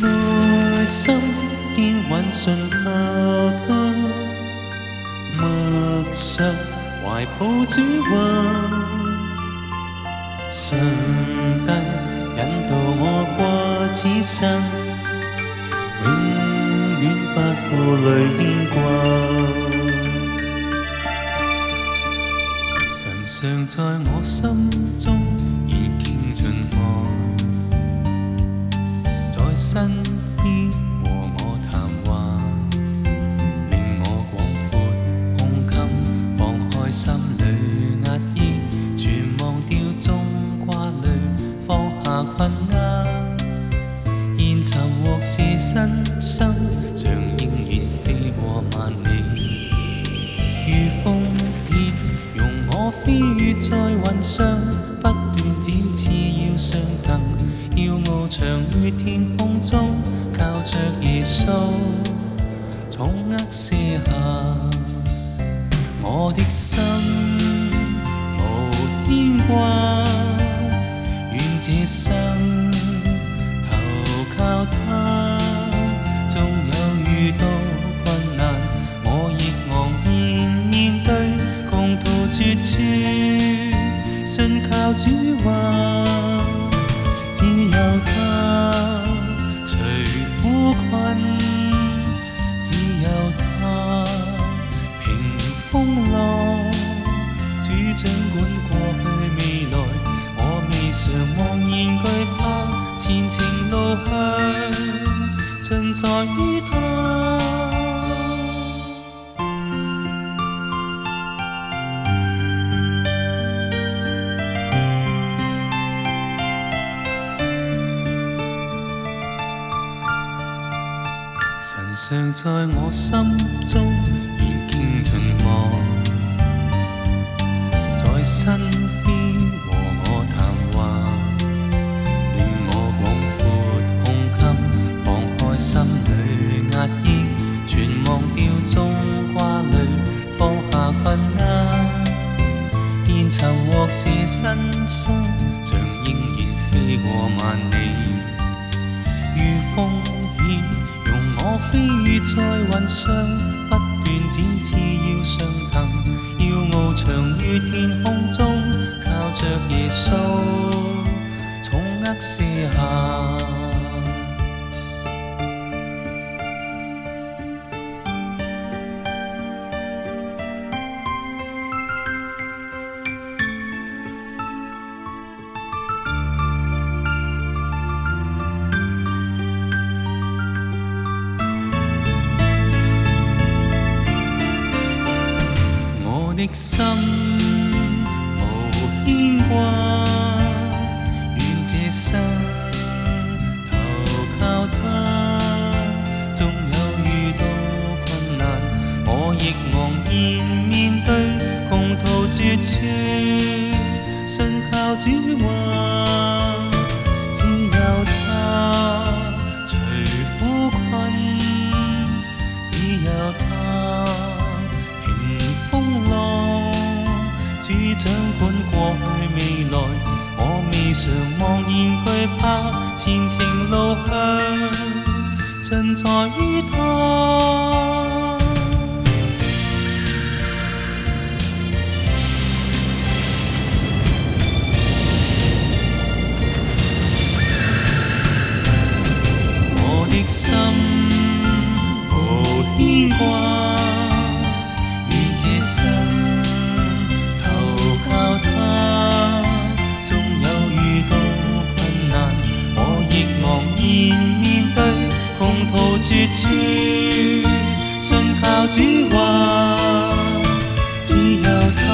内心坚稳，信靠他，默想怀抱主运，上帝引导我过此生，永远不顾虑牵挂。神常在我心中，已倾尽爱。身边和我谈话，令我广阔胸襟，放开心里压抑，全忘掉中挂虑，放下困厄，现寻获自信心，像鹰儿飞过万里，如风天容我飞越在云上，不断展翅要上腾。驕傲長於天空中，靠着耶穌重握卸下我的心，無牽掛。願這生投靠他，縱有遇到困難，我亦昂然面對，共途絕處，信靠主話。他除苦困，只有他风主掌管过去未来，我未尝然惧怕前程路向，尽在。神常在我心中，愿倾尽我，在身边和我谈话，令我广阔胸襟，放开心里压抑，全忘掉中挂虑，放下困难，愿寻获自身心，像鹰燕飞过万里，如风。我飞越在云上，不断展翅要上腾，要翱翔于天空中，靠着耶稣重压卸下。的心无牵挂，愿这生。掌管过去未来，我未尝茫然惧怕，前程路向尽在于他。我的心。绝处，信靠转化，只有。